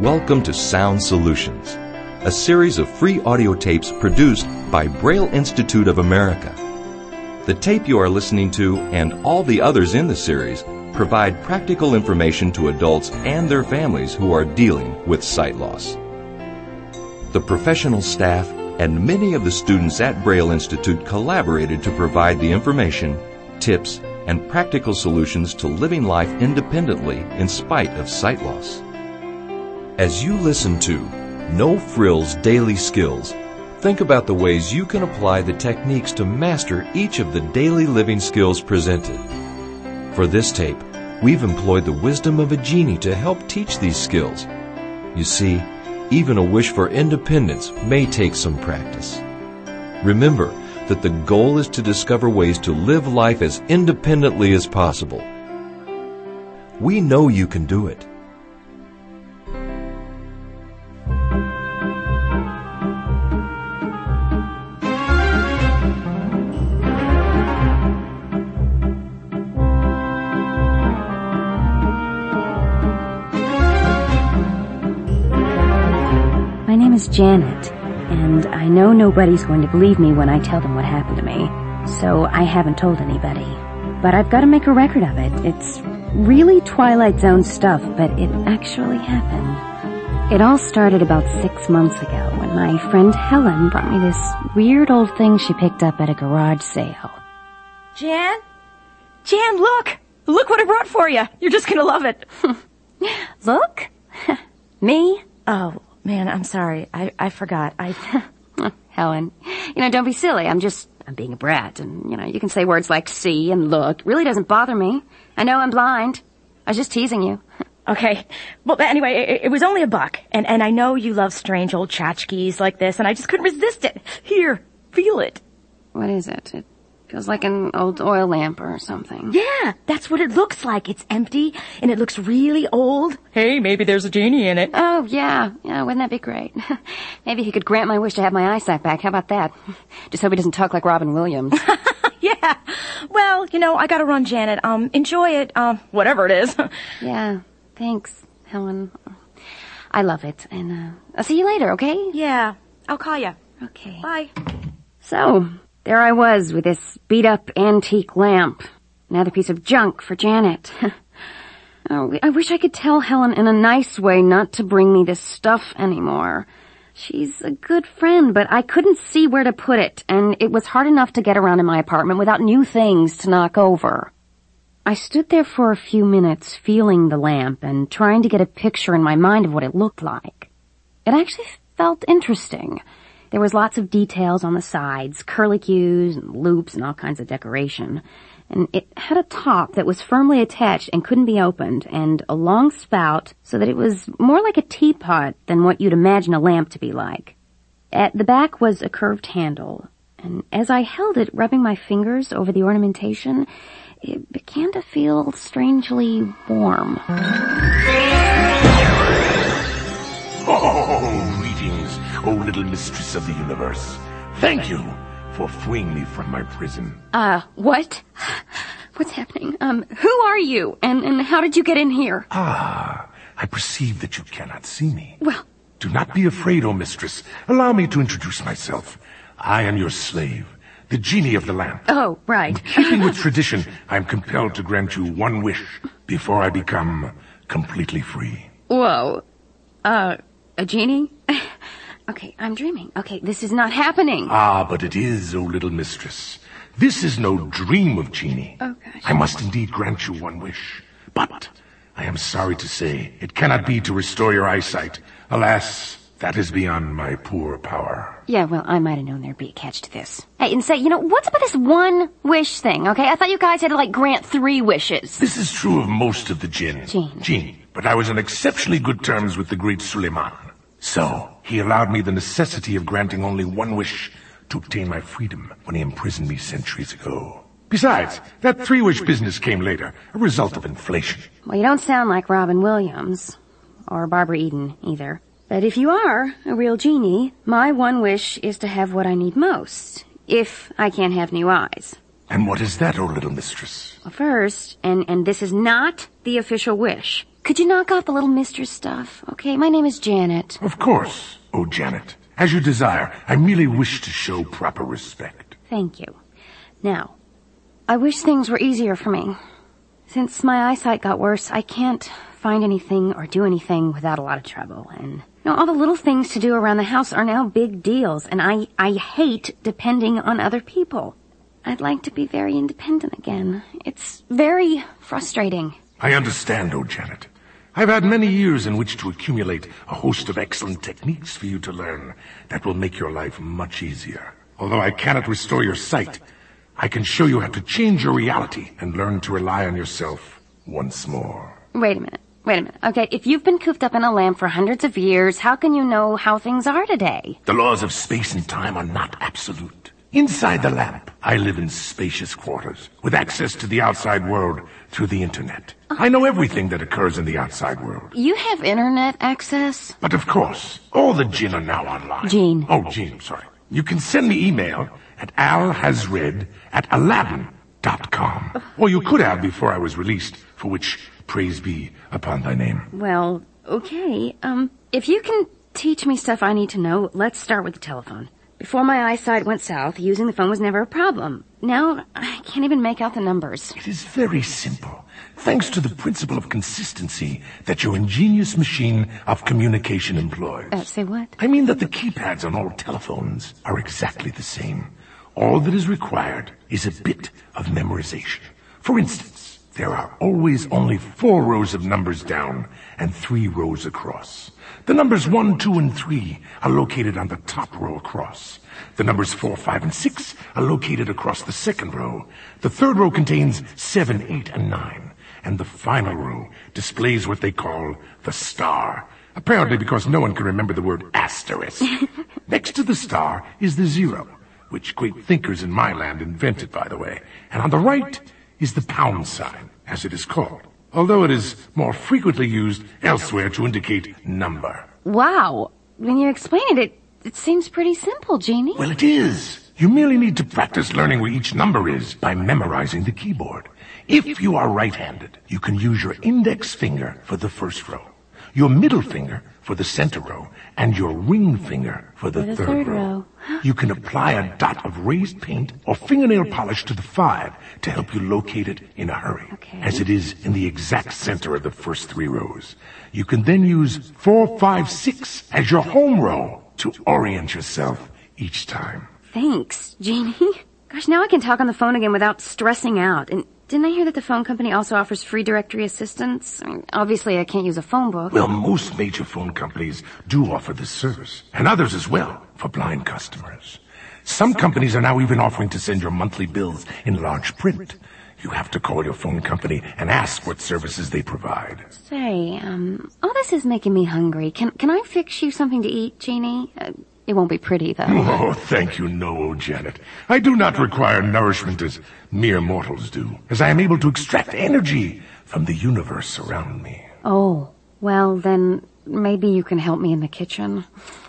Welcome to Sound Solutions, a series of free audio tapes produced by Braille Institute of America. The tape you are listening to and all the others in the series provide practical information to adults and their families who are dealing with sight loss. The professional staff and many of the students at Braille Institute collaborated to provide the information, tips, and practical solutions to living life independently in spite of sight loss. As you listen to No Frills Daily Skills, think about the ways you can apply the techniques to master each of the daily living skills presented. For this tape, we've employed the wisdom of a genie to help teach these skills. You see, even a wish for independence may take some practice. Remember that the goal is to discover ways to live life as independently as possible. We know you can do it. Janet, and I know nobody's going to believe me when I tell them what happened to me, so I haven't told anybody. But I've got to make a record of it. It's really Twilight Zone stuff, but it actually happened. It all started about six months ago when my friend Helen brought me this weird old thing she picked up at a garage sale. Jan? Jan, look! Look what I brought for you. You're just gonna love it. Look? me? oh, man, I'm sorry. I, I forgot. I, Helen, you know, don't be silly. I'm just, I'm being a brat. And, you know, you can say words like see and look. It really doesn't bother me. I know I'm blind. I was just teasing you. okay. Well, anyway, it, it was only a buck. And, and I know you love strange old tchotchkes like this, and I just couldn't resist it. Here, feel it. What is it? It feels like an old oil lamp or something. Yeah, that's what it looks like. It's empty, and it looks really old. Hey, maybe there's a genie in it. Oh, yeah. Yeah, wouldn't that be great? Maybe he could grant my wish to have my eyesight back. How about that? Just hope he doesn't talk like Robin Williams. yeah. Well, you know, I gotta run, Janet. Um, enjoy it. Um, whatever it is. yeah. Thanks, Helen. I love it. And, uh, I'll see you later, okay? yeah, I'll call you. Okay. Bye. So, there I was with this beat up antique lamp. Another piece of junk for Janet. oh, I wish I could tell Helen in a nice way not to bring me this stuff anymore. She's a good friend, but I couldn't see where to put it, and it was hard enough to get around in my apartment without new things to knock over. I stood there for a few minutes feeling the lamp and trying to get a picture in my mind of what it looked like. It actually felt interesting. There was lots of details on the sides, curlicues and loops and all kinds of decoration. And it had a top that was firmly attached and couldn't be opened, and a long spout so that it was more like a teapot than what you'd imagine a lamp to be like. At the back was a curved handle, and as I held it, rubbing my fingers over the ornamentation, it began to feel strangely warm. Oh, O little mistress of the universe. Thank you for freeing me from my prison. Uh, what? What's happening? Um, who are you? And, and how did you get in here? Ah, I perceive that you cannot see me. Well, Do not be afraid, O mistress. Allow me to introduce myself. I am your slave, the genie of the lamp. oh, right. Keeping with tradition, I am compelled to grant you one wish before I become completely free. Whoa. Uh, a genie? okay, I'm dreaming. Okay, this is not happening. Ah, but it is, O little mistress. This is no dream of genie. Oh, gosh. I must indeed grant you one wish. But I am sorry to say it cannot be to restore your eyesight. Alas, that is beyond my poor power. Yeah, well, I might have known there'd be a catch to this. Hey, and say, you know, what's up with this one wish thing, okay? I thought you guys had to, like, grant three wishes. This is true of most of the jinn. Jinn. Jinn. But I was on exceptionally good terms with the great Suleiman. So, he allowed me the necessity of granting only one wish to obtain my freedom when he imprisoned me centuries ago. Besides, that three-wish business came later, a result of inflation. Well, you don't sound like Robin Williams. Or Barbara Eden, either. But if you are a real genie, my one wish is to have what I need most. If I can't have new eyes. And what is that, O little mistress? Well, First, and, and this is not the official wish, could you knock off the little mistress stuff? Okay, my name is Janet. Of course, oh Janet. As you desire, I merely wish to show proper respect. Thank you. Now, I wish things were easier for me. Since my eyesight got worse, I can't find anything or do anything without a lot of trouble. And you know, all the little things to do around the house are now big deals, and I, I hate depending on other people. I'd like to be very independent again. It's very frustrating. I understand, oh Janet. I've had many years in which to accumulate a host of excellent techniques for you to learn that will make your life much easier. Although I cannot restore your sight, I can show you how to change your reality and learn to rely on yourself once more. Wait a minute. Wait a minute. Okay, if you've been cooped up in a lamp for hundreds of years, how can you know how things are today? The laws of space and time are not absolute. Inside the lamp, I live in spacious quarters with access to the outside world through the internet. I know everything that occurs in the outside world. You have internet access? But of course, all the Jinn are now online. Gene. Oh, Gene, I'm sorry. You can send me email at alhasread at aladdin.com. Or you could have before I was released, for which praise be upon thy name. Well, okay. Um, if you can teach me stuff I need to know, let's start with the telephone. Before my eyesight went south, using the phone was never a problem. Now, I can't even make out the numbers. It is very simple. Thanks to the principle of consistency that your ingenious machine of communication employs. Uh, say what? I mean that the keypads on all telephones are exactly the same. All that is required is a bit of memorization. For instance, there are always only four rows of numbers down and three rows across. The numbers 1, 2, and 3 are located on the top row across. The numbers 4, 5, and 6 are located across the second row. The third row contains 7, 8, and 9. And the final row displays what they call the star. Apparently because no one can remember the word asterisk. Next to the star is the zero, which great thinkers in my land invented, by the way. And on the right is the pound sign, as it is called although it is more frequently used elsewhere to indicate number. Wow. When you explain it, it, it seems pretty simple, Jeannie. Well, it is. You merely need to practice learning where each number is by memorizing the keyboard. If you are right-handed, you can use your index finger for the first row, your middle finger for the center row, and your ring finger for the, For the third, third row. row. You can apply a dot of raised paint or fingernail polish to the five to help you locate it in a hurry, Okay. as it is in the exact center of the first three rows. You can then use four, five, six as your home row to orient yourself each time. Thanks, Jeannie. Gosh, now I can talk on the phone again without stressing out. And didn't I hear that the phone company also offers free directory assistance? I mean, obviously, I can't use a phone book. Well, most major phone companies do offer this service, and others as well, for blind customers. Some companies are now even offering to send your monthly bills in large print. You have to call your phone company and ask what services they provide. Say, um, all this is making me hungry. Can can I fix you something to eat, Jeannie? Uh, it won't be pretty, though. Oh, thank you, no, oh, Janet. I do not require nourishment as mere mortals do, as I am able to extract energy from the universe around me. Oh, well, then maybe you can help me in the kitchen.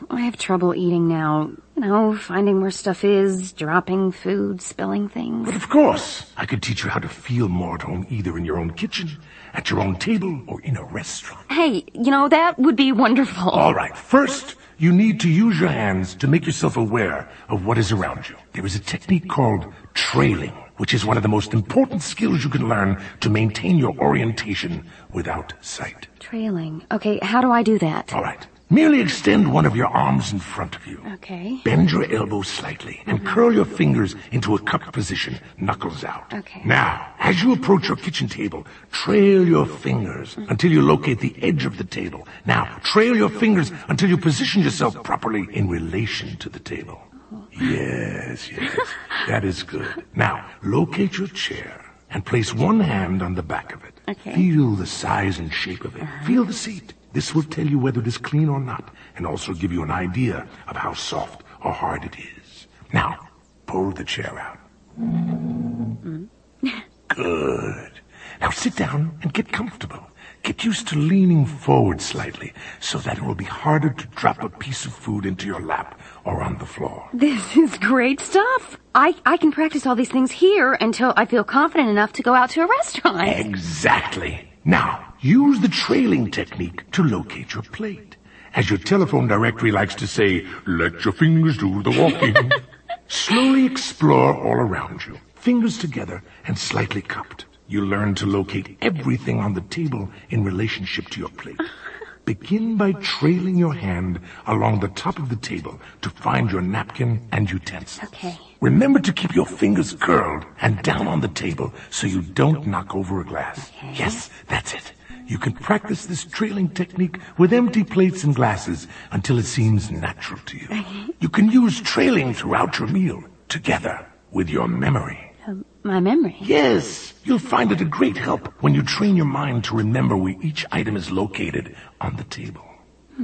I have trouble eating now. You know, finding where stuff is, dropping food, spilling things. But of course, I could teach you how to feel more at home either in your own kitchen, at your own table, or in a restaurant. Hey, you know, that would be wonderful. All right, first, you need to use your hands to make yourself aware of what is around you. There is a technique called trailing, which is one of the most important skills you can learn to maintain your orientation without sight. Trailing. Okay, how do I do that? All right. Merely extend one of your arms in front of you. Okay. Bend your elbows slightly and mm-hmm. curl your fingers into a cupped position, knuckles out. Okay. Now, as you approach your kitchen table, trail your fingers mm-hmm. until you locate the edge of the table. Now, trail your fingers until you position yourself properly in relation to the table. Oh. Yes, yes. That is good. Now, locate your chair and place one hand on the back of it. Okay. Feel the size and shape of it. Feel the ah. seat. This will tell you whether it is clean or not, and also give you an idea of how soft or hard it is. Now, pull the chair out. Mm-hmm. Good. Now sit down and get comfortable. Get used to leaning forward slightly so that it will be harder to drop a piece of food into your lap or on the floor. This is great stuff. I, I can practice all these things here until I feel confident enough to go out to a restaurant. Exactly. Now, use the trailing technique to locate your plate. As your telephone directory likes to say, let your fingers do the walking. Slowly explore all around you, fingers together and slightly cupped. You learn to locate everything on the table in relationship to your plate. Begin by trailing your hand along the top of the table to find your napkin and utensils. Okay. Remember to keep your fingers curled and down on the table so you don't knock over a glass. Yes, that's it. You can practice this trailing technique with empty plates and glasses until it seems natural to you. You can use trailing throughout your meal, together with your memory. My memory. Yes, you'll find it a great help when you train your mind to remember where each item is located on the table.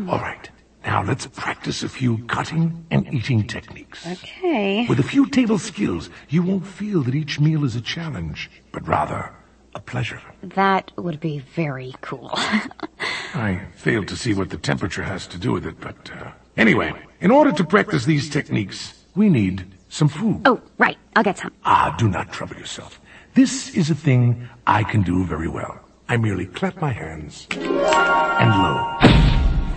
All right, now let's practice a few cutting and eating techniques. Okay. With a few table skills, you won't feel that each meal is a challenge, but rather a pleasure. That would be very cool. I fail to see what the temperature has to do with it, but uh, anyway, in order to practice these techniques, we need some food. oh, right. I'll get some. Ah, do not trouble yourself. This is a thing I can do very well. I merely clap my hands, and lo,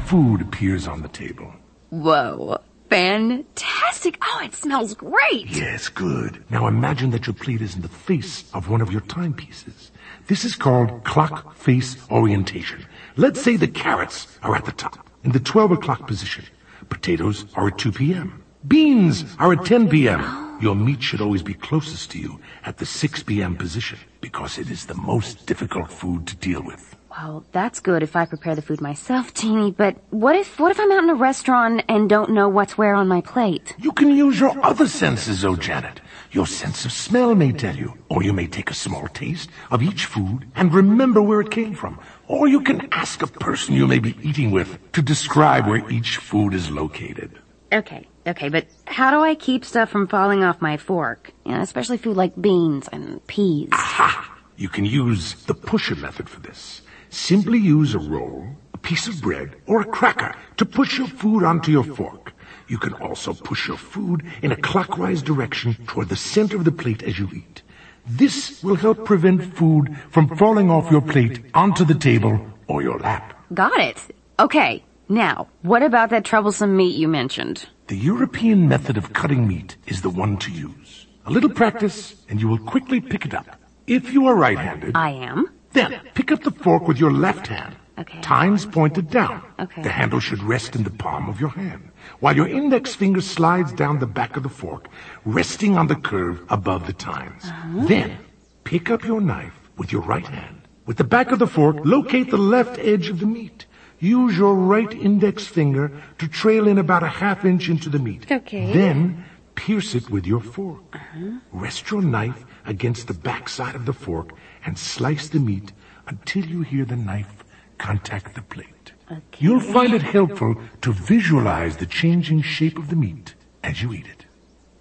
food appears on the table. Whoa. Fantastic. Oh, it smells great. Yes, good. Now imagine that your plate is in the face of one of your timepieces. This is called clock face orientation. Let's say the carrots are at the top, in the 12 o'clock position. Potatoes are at 2 p.m. Beans are at 10 p.m. Oh. Your meat should always be closest to you at the 6 p.m. position because it is the most difficult food to deal with. Well, that's good if I prepare the food myself, Teeny, but what if, what if I'm out in a restaurant and don't know what's where on my plate? You can use your other senses, oh Janet. Your sense of smell may tell you, or you may take a small taste of each food and remember where it came from. Or you can ask a person you may be eating with to describe where each food is located. Okay, okay, but how do I keep stuff from falling off my fork? You know, especially food like beans and peas. Ha! You can use the pusher method for this. Simply use a roll, a piece of bread, or a cracker to push your food onto your fork. You can also push your food in a clockwise direction toward the center of the plate as you eat. This will help prevent food from falling off your plate onto the table or your lap. Got it. Okay, now, what about that troublesome meat you mentioned? The European method of cutting meat is the one to use. A little practice and you will quickly pick it up. If you are right-handed, I am. then pick up the fork with your left hand. Okay. Tines pointed down. Okay. The handle should rest in the palm of your hand, while your index finger slides down the back of the fork, resting on the curve above the tines. Uh-huh. Then, pick up your knife with your right hand. With the back of the fork, locate the left edge of the meat. Use your right index finger to trail in about a half inch into the meat. Okay. Then, pierce it with your fork. Uh-huh. Rest your knife against the back side of the fork and slice the meat until you hear the knife contact the plate. Okay. You'll find it helpful to visualize the changing shape of the meat as you eat it.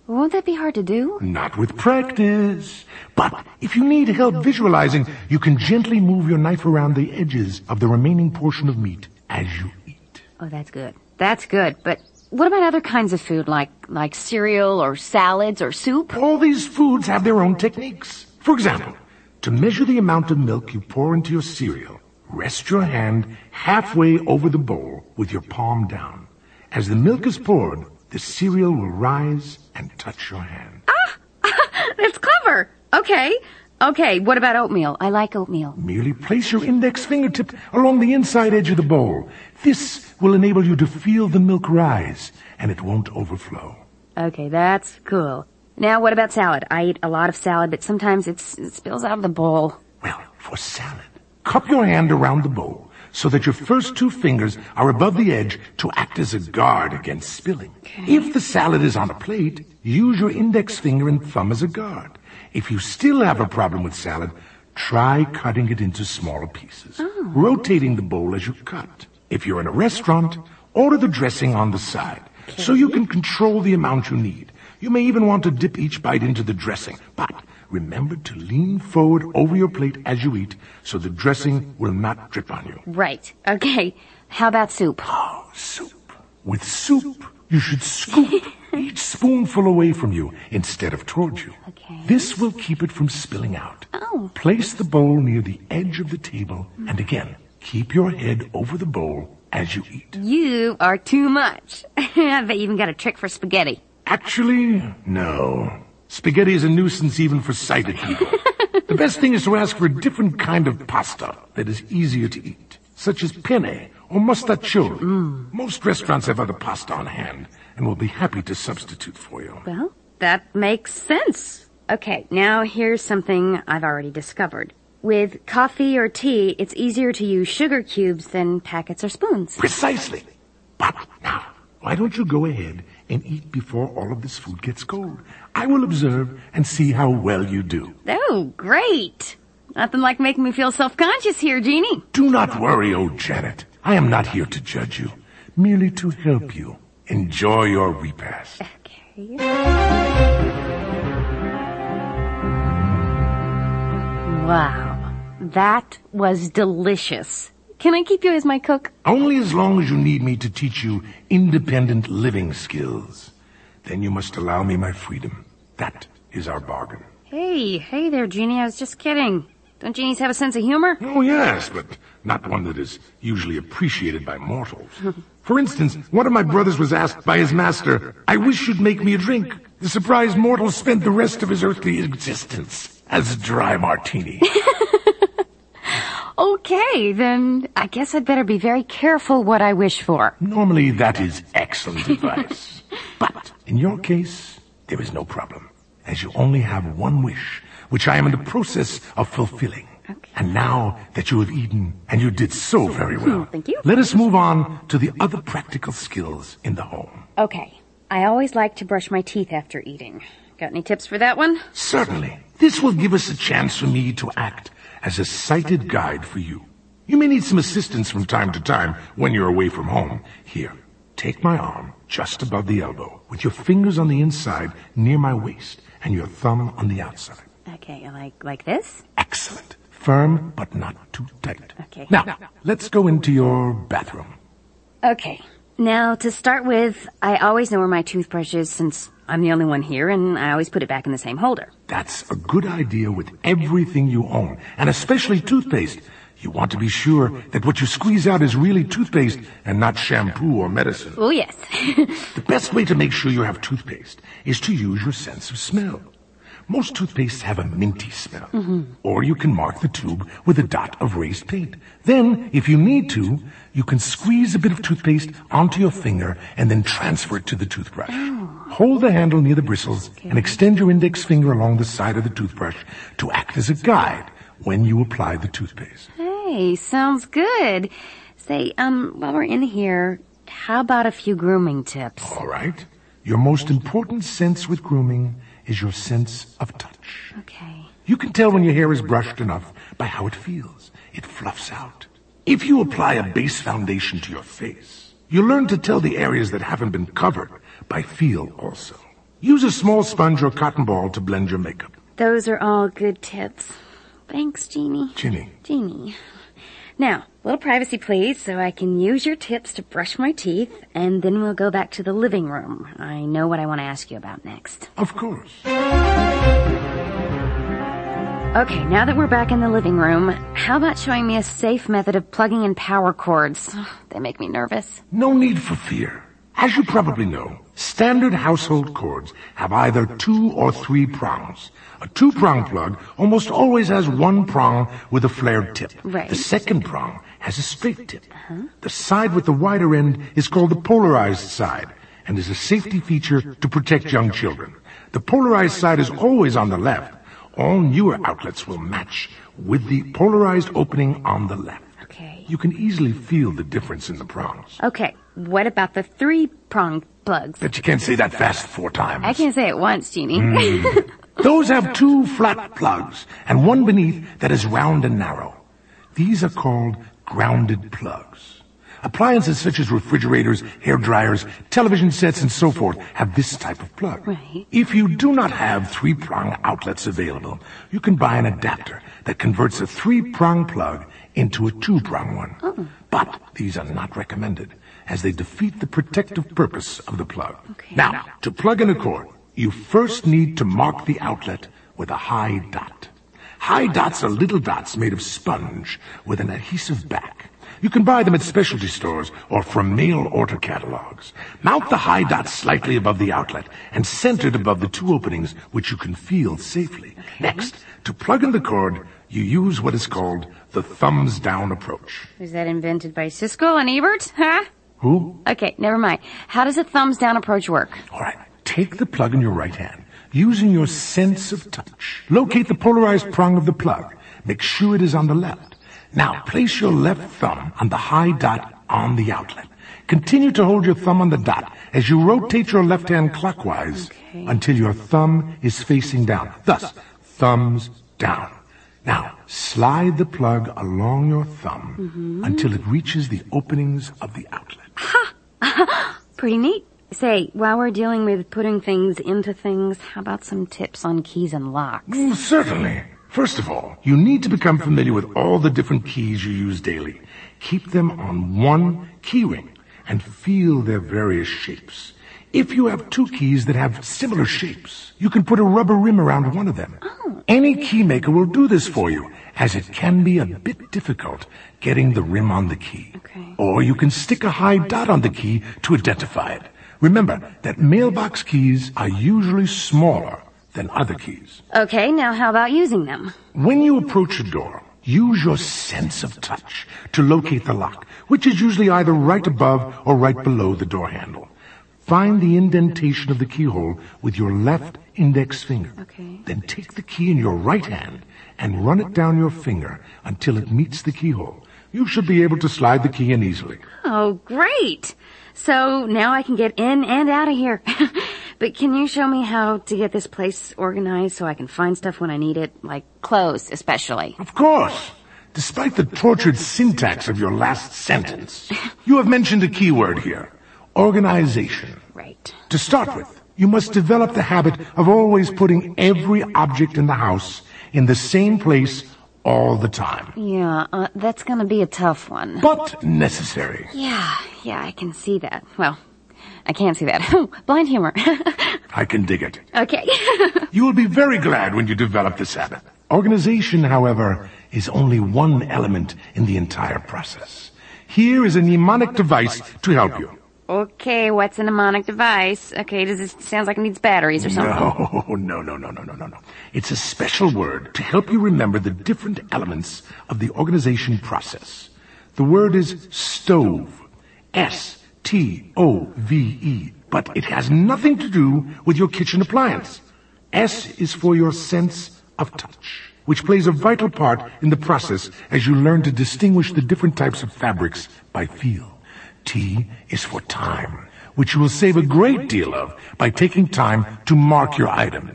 Won't that be hard to do? Not with practice. But if you need help visualizing, you can gently move your knife around the edges of the remaining portion of meat as you eat. Oh, that's good. That's good. But what about other kinds of food like like cereal or salads or soup? All these foods have their own techniques. For example, to measure the amount of milk you pour into your cereal, rest your hand halfway over the bowl with your palm down. As the milk is poured, the cereal will rise and touch your hand. Ah! That's clever. Okay. Okay, what about oatmeal? I like oatmeal. Merely place your index fingertip along the inside edge of the bowl. This will enable you to feel the milk rise, and it won't overflow. Okay, that's cool. Now, what about salad? I eat a lot of salad, but sometimes it's, it spills out of the bowl. Well, for salad, cup your hand around the bowl so that your first two fingers are above the edge to act as a guard against spilling. If the salad is on a plate, use your index finger and thumb as a guard. If you still have a problem with salad, try cutting it into smaller pieces, oh. rotating the bowl as you cut. If you're in a restaurant, order the dressing on the side so you can control the amount you need. You may even want to dip each bite into the dressing, but remember to lean forward over your plate as you eat so the dressing will not drip on you. Right. Okay. How about soup? Oh, soup. With soup, you should scoop each spoonful away from you instead of towards you. Okay. This will keep it from spilling out. Oh. Place the bowl near the edge of the table, and again, keep your head over the bowl as you eat. You are too much. I bet you even got a trick for spaghetti. Actually, no. Spaghetti is a nuisance even for sighted people. the best thing is to ask for a different kind of pasta that is easier to eat, such as penne or mustaccioli. Mm. Most restaurants have other pasta on hand and will be happy to substitute for you. Well, that makes sense. Okay, now here's something I've already discovered. With coffee or tea, it's easier to use sugar cubes than packets or spoons. Precisely. But now, why don't you go ahead and eat before all of this food gets cold? I will observe and see how well you do. Oh, great. Nothing like making me feel self-conscious here, Jeannie. Do not worry, old Janet. I am not here to judge you, merely to help you. Enjoy your repast. Okay. Wow. That was delicious. Can I keep you as my cook? Only as long as you need me to teach you independent living skills. Then you must allow me my freedom. That is our bargain. Hey, hey there, Genie. I was just kidding. Don't genies have a sense of humor? Oh, yes, but not one that is usually appreciated by mortals. For instance, one of my brothers was asked by his master, I wish you'd make me a drink. The surprised mortal spent the rest of his earthly existence as a dry martini. Okay, then I guess I'd better be very careful what I wish for. Normally, that is excellent advice. But in your case, there is no problem, as you only have one wish, which I am in the process of fulfilling. Okay. And now that you have eaten, and you did so very well, thank you. let us move on to the other practical skills in the home. Okay. I always like to brush my teeth after eating. Got any tips for that one? Certainly. This will give us a chance for me to act as a sighted guide for you. You may need some assistance from time to time when you're away from home. Here, take my arm just above the elbow, with your fingers on the inside near my waist, and your thumb on the outside. Okay, like like this? Excellent. Firm, but not too tight. Okay. Now, let's go into your bathroom. Okay. Now, to start with, I always know where my toothbrush is since I'm the only one here and I always put it back in the same holder. That's a good idea with everything you own, and especially toothpaste. You want to be sure that what you squeeze out is really toothpaste and not shampoo or medicine. Oh, yes. The best way to make sure you have toothpaste is to use your sense of smell. Most toothpastes have a minty smell. Mm-hmm. Or you can mark the tube with a dot of raised paint. Then, if you need to, you can squeeze a bit of toothpaste onto your finger and then transfer it to the toothbrush. Oh. Hold the handle near the bristles and extend your index finger along the side of the toothbrush to act as a guide when you apply the toothpaste. Hey, sounds good. Say, um, while we're in here, how about a few grooming tips? All right? Your most important sense with grooming is your sense of touch. Okay. You can tell when your hair is brushed enough by how it feels. It fluffs out. If you apply a base foundation to your face, you learn to tell the areas that haven't been covered by feel also. Use a small sponge or cotton ball to blend your makeup. Those are all good tips. Thanks, Jeannie. Ginny, Jeannie. Now, a little privacy please, so I can use your tips to brush my teeth, and then we'll go back to the living room. I know what I want to ask you about next. of course. Okay, now that we're back in the living room, how about showing me a safe method of plugging in power cords? They make me nervous. No need for fear. As you probably know, standard household cords have either two or three prongs. A two-prong plug almost always has one prong with a flared tip. Right. The second prong has a straight tip. Huh. The side with the wider end is called the polarized side and is a safety feature to protect young children. The polarized side is always on the left. All newer outlets will match with the polarized opening on the left. Okay. You can easily feel the difference in the prongs. Okay, what about the three prong plugs? Bet you can't say that fast four times. I can't say it once, Jeannie. Hmm. Those have two flat plugs and one beneath that is round and narrow. These are called grounded plugs. Appliances such as refrigerators, hair dryers, television sets, and so forth have this type of plug. Right. If you do not have three-prong outlets available, you can buy an adapter that converts a three-prong plug into a two-prong one. Oh. But these are not recommended, as they defeat the protective purpose of the plug. Okay. Now, to plug in a cord, you first need to mark the outlet with a high dot. High dots are little dots made of sponge with an adhesive back. You can buy them at specialty stores or from mail order catalogs. Mount the high dot slightly above the outlet and centered above the two openings which you can feel safely. Next, to plug in the cord, you use what is called the thumbs down approach. Was that invented by Siskel and Ebert? Huh? Who? Okay, never mind. How does a thumbs down approach work? All right. Take the plug in your right hand. Using your sense of touch, locate the polarized prong of the plug. Make sure it is on the left. Now, place your left thumb on the high dot on the outlet. Continue to hold your thumb on the dot as you rotate your left hand clockwise Okay. until your thumb is facing down. Thus, thumbs down. Now, slide the plug along your thumb until it reaches the openings of the outlet. Ha! Pretty neat. Say, while we're dealing with putting things into things, how about some tips on keys and locks? Mm, Certainly. First of all, you need to become familiar with all the different keys you use daily. Keep them on one key ring and feel their various shapes. If you have two keys that have similar shapes, you can put a rubber rim around one of them. Oh. Any key maker will do this for you, as it can be a bit difficult getting the rim on the key. Okay. Or you can stick a high dot on the key to identify it. Remember that mailbox keys are usually smaller than other keys. Okay, now how about using them? When you approach a door, use your sense of touch to locate the lock, which is usually either right above or right below the door handle. Find the indentation of the keyhole with your left index finger. Okay. Then take the key in your right hand and run it down your finger until it meets the keyhole. You should be able to slide the key in easily. Oh, great! So now I can get in and out of here. but can you show me how to get this place organized so I can find stuff when I need it? Like clothes, especially. Of course. Despite the tortured syntax of your last sentence, you have mentioned a key word here. Organization. Right. To start with, you must develop the habit of always putting every object in the house in the same place all the time. Yeah, uh, that's gonna be a tough one. But necessary. Yeah, yeah, I can see that. Well, I can't see that. Blind humor. I can dig it. okay. You will be very glad when you develop this habit. Organization, however, is only one element in the entire process. Here is a mnemonic device to help you. Okay, what's a mnemonic device? Okay, does this sounds like it needs batteries or something? No, no, no, no, no, no, no, no. It's a special word to help you remember the different elements of the organization process. The word is stove. S-T-O-V-E. But it has nothing to do with your kitchen appliance. S is for your sense of touch, which plays a vital part in the process as you learn to distinguish the different types of fabrics by feel. T is for time, which you will save a great deal of by taking time to mark your items.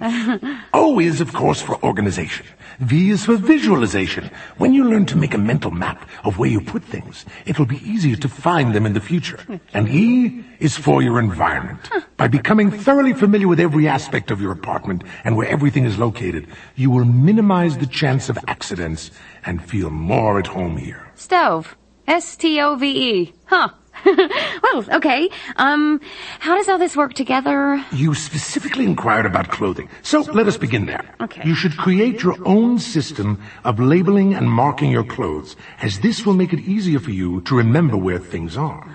o is, of course, for organization. V is for visualization. When you learn to make a mental map of where you put things, it will be easier to find them in the future. And E is for your environment. By becoming thoroughly familiar with every aspect of your apartment and where everything is located, you will minimize the chance of accidents and feel more at home here. Stove. S-T-O-V-E. Huh. well, okay. Um, how does all this work together? You specifically inquired about clothing, so let us begin there. Okay. You should create your own system of labeling and marking your clothes, as this will make it easier for you to remember where things are.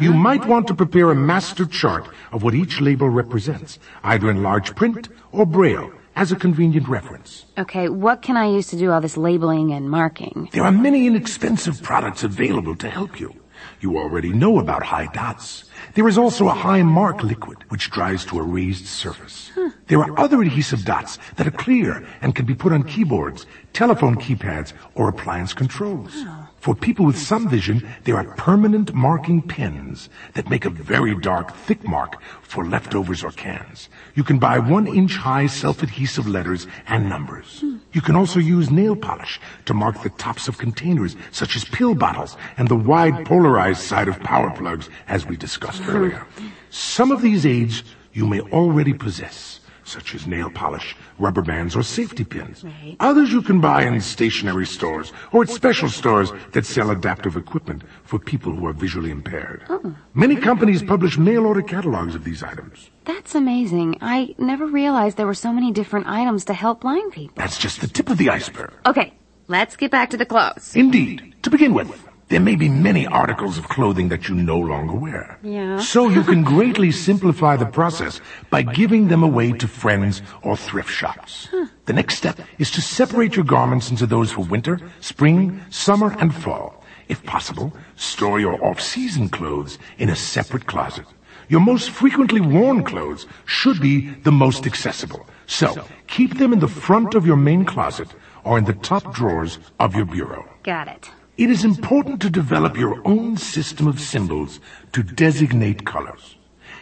You might want to prepare a master chart of what each label represents, either in large print or braille, as a convenient reference. Okay, what can I use to do all this labeling and marking? There are many inexpensive products available to help you. You already know about high dots. There is also a high mark liquid, which dries to a raised surface. There are other adhesive dots that are clear and can be put on keyboards, telephone keypads, or appliance controls. Oh. For people with some vision, there are permanent marking pens that make a very dark, thick mark for leftovers or cans. You can buy one inch high self-adhesive letters and numbers. You can also use nail polish to mark the tops of containers, such as pill bottles and the wide polarized side of power plugs, as we discussed earlier. Some of these aids you may already possess. Such as nail polish, rubber bands, or safety pins. Right. Others you can buy in stationery stores or at special stores that sell adaptive equipment for people who are visually impaired. Oh. Many companies publish mail order catalogs of these items. That's amazing. I never realized there were so many different items to help blind people. That's just the tip of the iceberg. Okay, let's get back to the clothes. Indeed. To begin with, there may be many articles of clothing that you no longer wear. Yeah. So you can greatly simplify the process by giving them away to friends or thrift shops. The next step is to separate your garments into those for winter, spring, summer, and fall. If possible, store your off-season clothes in a separate closet. Your most frequently worn clothes should be the most accessible. So, keep them in the front of your main closet or in the top drawers of your bureau. Got it. It is important to develop your own system of symbols to designate colors.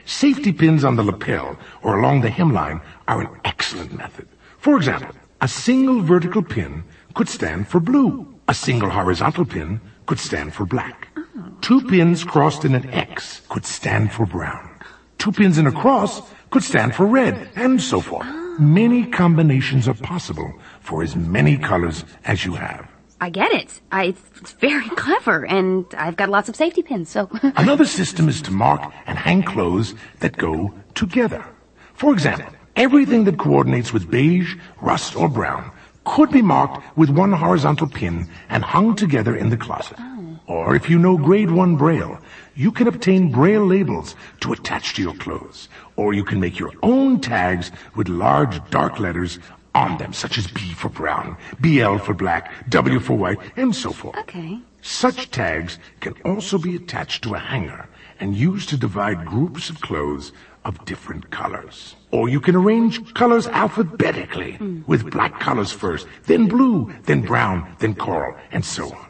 Safety pins on the lapel or along the hemline are an excellent method. For example, a single vertical pin could stand for blue. A single horizontal pin could stand for black. Two pins crossed in an X could stand for brown. Two pins in a cross could stand for red, and so forth. Many combinations are possible for as many colors as you have. I get it. I, it's very clever, and I've got lots of safety pins, so. Another system is to mark and hang clothes that go together. For example, everything that coordinates with beige, rust, or brown could be marked with one horizontal pin and hung together in the closet. Oh. Or if you know grade 1 braille, you can obtain braille labels to attach to your clothes. Or you can make your own tags with large dark letters on them, such as B for brown, BL for black, W for white, and so forth. okay. Such tags can also be attached to a hanger and used to divide groups of clothes of different colors. Or you can arrange colors alphabetically, hmm. with black colors first, then blue, then brown, then coral, and so on.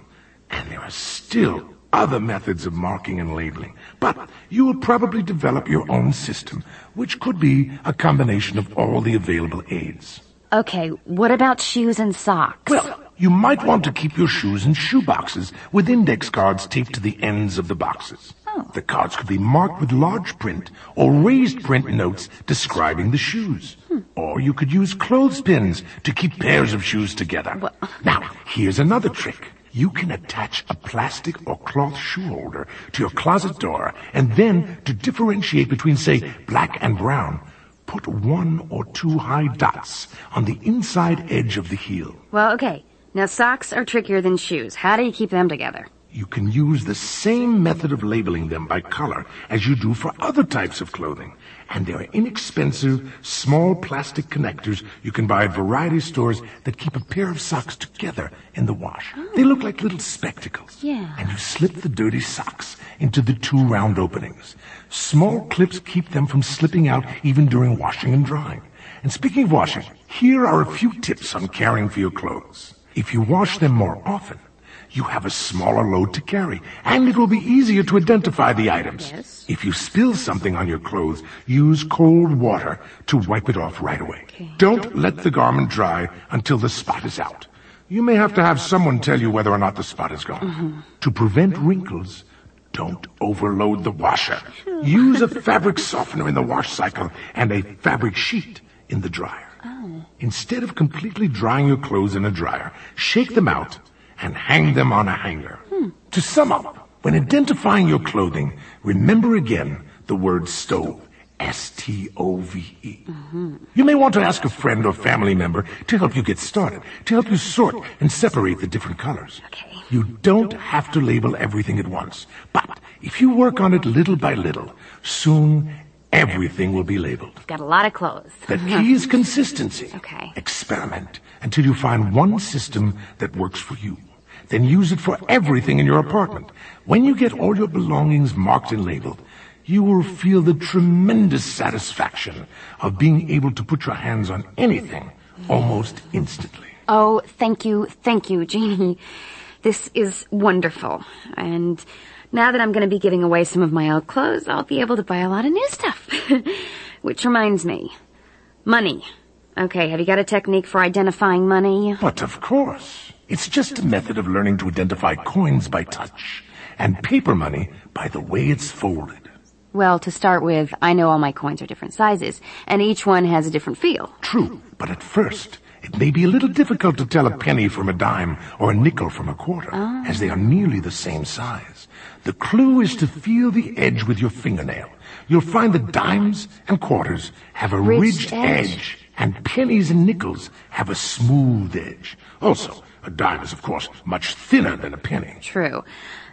And there are still other methods of marking and labeling, but you will probably develop your own system, which could be a combination of all the available aids. Okay, what about shoes and socks? Well, you might want to keep your shoes in shoe boxes with index cards taped to the ends of the boxes. Oh. The cards could be marked with large print or raised print notes describing the shoes. Hmm. Or you could use clothespins to keep pairs of shoes together. Now, here's another trick. You can attach a plastic or cloth shoe holder to your closet door and then to differentiate between, say, black and brown, put one or two high dots on the inside edge of the heel. Well, okay. Now, socks are trickier than shoes. How do you keep them together? You can use the same method of labeling them by color as you do for other types of clothing. And there are inexpensive, small plastic connectors you can buy at variety stores that keep a pair of socks together in the wash. They look like little spectacles. Yeah. And you slip the dirty socks into the two round openings. Small clips keep them from slipping out even during washing and drying. And speaking of washing, here are a few tips on caring for your clothes. If you wash them more often, you have a smaller load to carry, and it will be easier to identify the items. Yes. If you spill something on your clothes, use cold water to wipe it off right away. Don't let the garment dry until the spot is out. You may have to have someone tell you whether or not the spot is gone. Mm-hmm. To prevent wrinkles, don't overload the washer. Use a fabric softener in the wash cycle and a fabric sheet in the dryer. Oh. Instead of completely drying your clothes in a dryer, shake them out and hang them on a hanger. To sum up, when identifying your clothing, remember again the word stove. S-T-O-V-E. You may want to ask a friend or family member to help you get started, to help you sort and separate the different colors. Okay. You don't have to label everything at once, but if you work on it little by little, soon everything will be labeled. Got a lot of clothes. The key is consistency. Okay. Experiment until you find one system that works for you. Then use it for everything in your apartment. When you get all your belongings marked and labeled, you will feel the tremendous satisfaction of being able to put your hands on anything almost instantly. Oh, thank you, thank you, Jeannie. This is wonderful. And now that I'm going to be giving away some of my old clothes, I'll be able to buy a lot of new stuff. Which reminds me. Money. Okay, have you got a technique for identifying money? But of course, it's just a method of learning to identify coins by touch and paper money by the way it's folded. Well, to start with, I know all my coins are different sizes, and each one has a different feel. True, but at first, it may be a little difficult to tell a penny from a dime or a nickel from a quarter, ah. as they are nearly the same size. The clue is to feel the edge with your fingernail. You'll find that dimes and quarters have a Ridged ridged, edge. edge, and pennies and nickels have a smooth edge. Also, a dime is of course much thinner than a penny. True.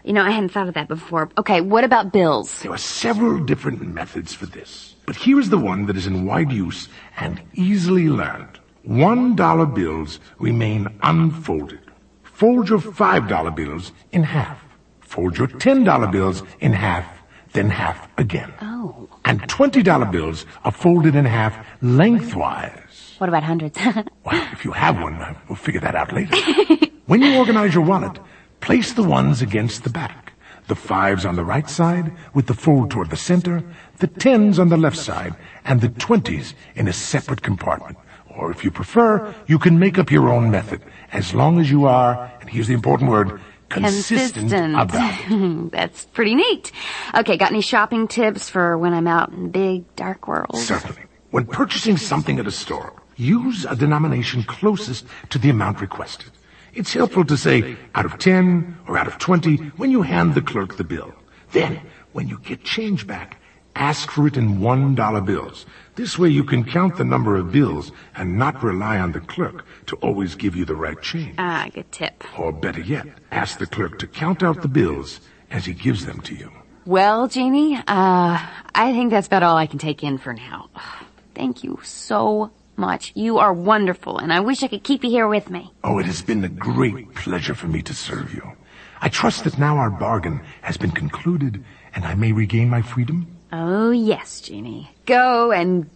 You know, I hadn't thought of that before. Okay, what about bills? There are several different methods for this, but here is the one that is in wide use and easily learned. One dollar bills remain unfolded. Fold your five dollar bills in half. Fold your ten dollar bills in half, then half again. Oh. And twenty dollar bills are folded in half lengthwise. What about hundreds? Well, if you have one, uh, we'll figure that out later. when you organize your wallet, place the ones against the back. The fives on the right side with the fold toward the center, the tens on the left side, and the twenties in a separate compartment. Or if you prefer, you can make up your own method, as long as you are, and here's the important word, consistent, about it. That's pretty neat. Okay, got any shopping tips for when I'm out in the big, dark world? Certainly. When purchasing something at a store, use a denomination closest to the amount requested. It's helpful to say out of 10 or out of 20 when you hand the clerk the bill. Then, when you get change back, ask for it in $1 bills. This way you can count the number of bills and not rely on the clerk to always give you the right change. Ah, good tip. Or better yet, ask the clerk to count out the bills as he gives them to you. Well, Jeannie, uh, I think that's about all I can take in for now. Thank you so much. You are wonderful, and I wish I could keep you here with me. Oh, it has been a great pleasure for me to serve you. I trust that now our bargain has been concluded and I may regain my freedom. Oh, yes, Jeannie. Go and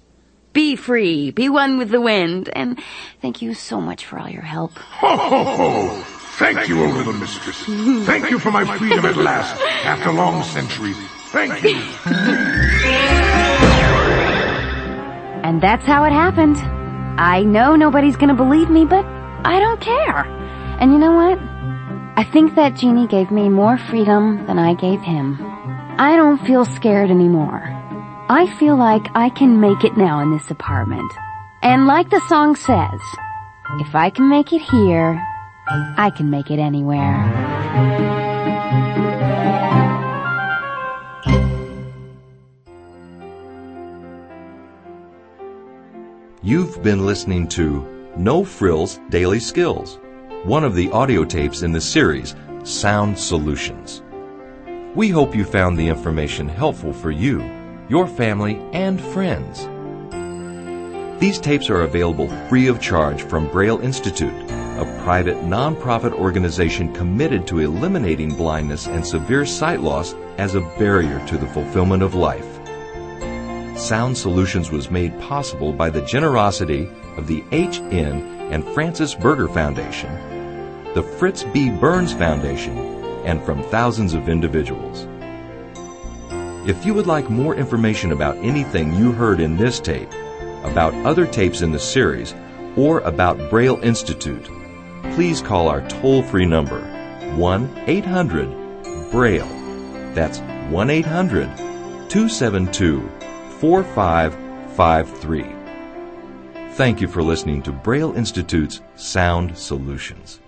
be free. Be one with the wind. And thank you so much for all your help. Ho, ho, ho! Thank you, O little mistress. Thank you for my freedom at last, after long centuries. Thank you. And that's how it happened. I know nobody's gonna believe me, but I don't care. And you know what? I think that genie gave me more freedom than I gave him. I don't feel scared anymore. I feel like I can make it now in this apartment. And like the song says, if I can make it here, I can make it anywhere. You've been listening to No Frills Daily Skills, one of the audio tapes in the series Sound Solutions. We hope you found the information helpful for you, your family, and friends. These tapes are available free of charge from Braille Institute, a private nonprofit organization committed to eliminating blindness and severe sight loss as a barrier to the fulfillment of life. Sound Solutions was made possible by the generosity of the H.N. and Frances Berger Foundation, the Fritz B. Burns Foundation, and from thousands of individuals. If you would like more information about anything you heard in this tape, about other tapes in the series, or about Braille Institute, please call our toll-free number 1-800-BRAILLE. That's 1-800-272-4553. Thank you for listening to Braille Institute's Sound Solutions.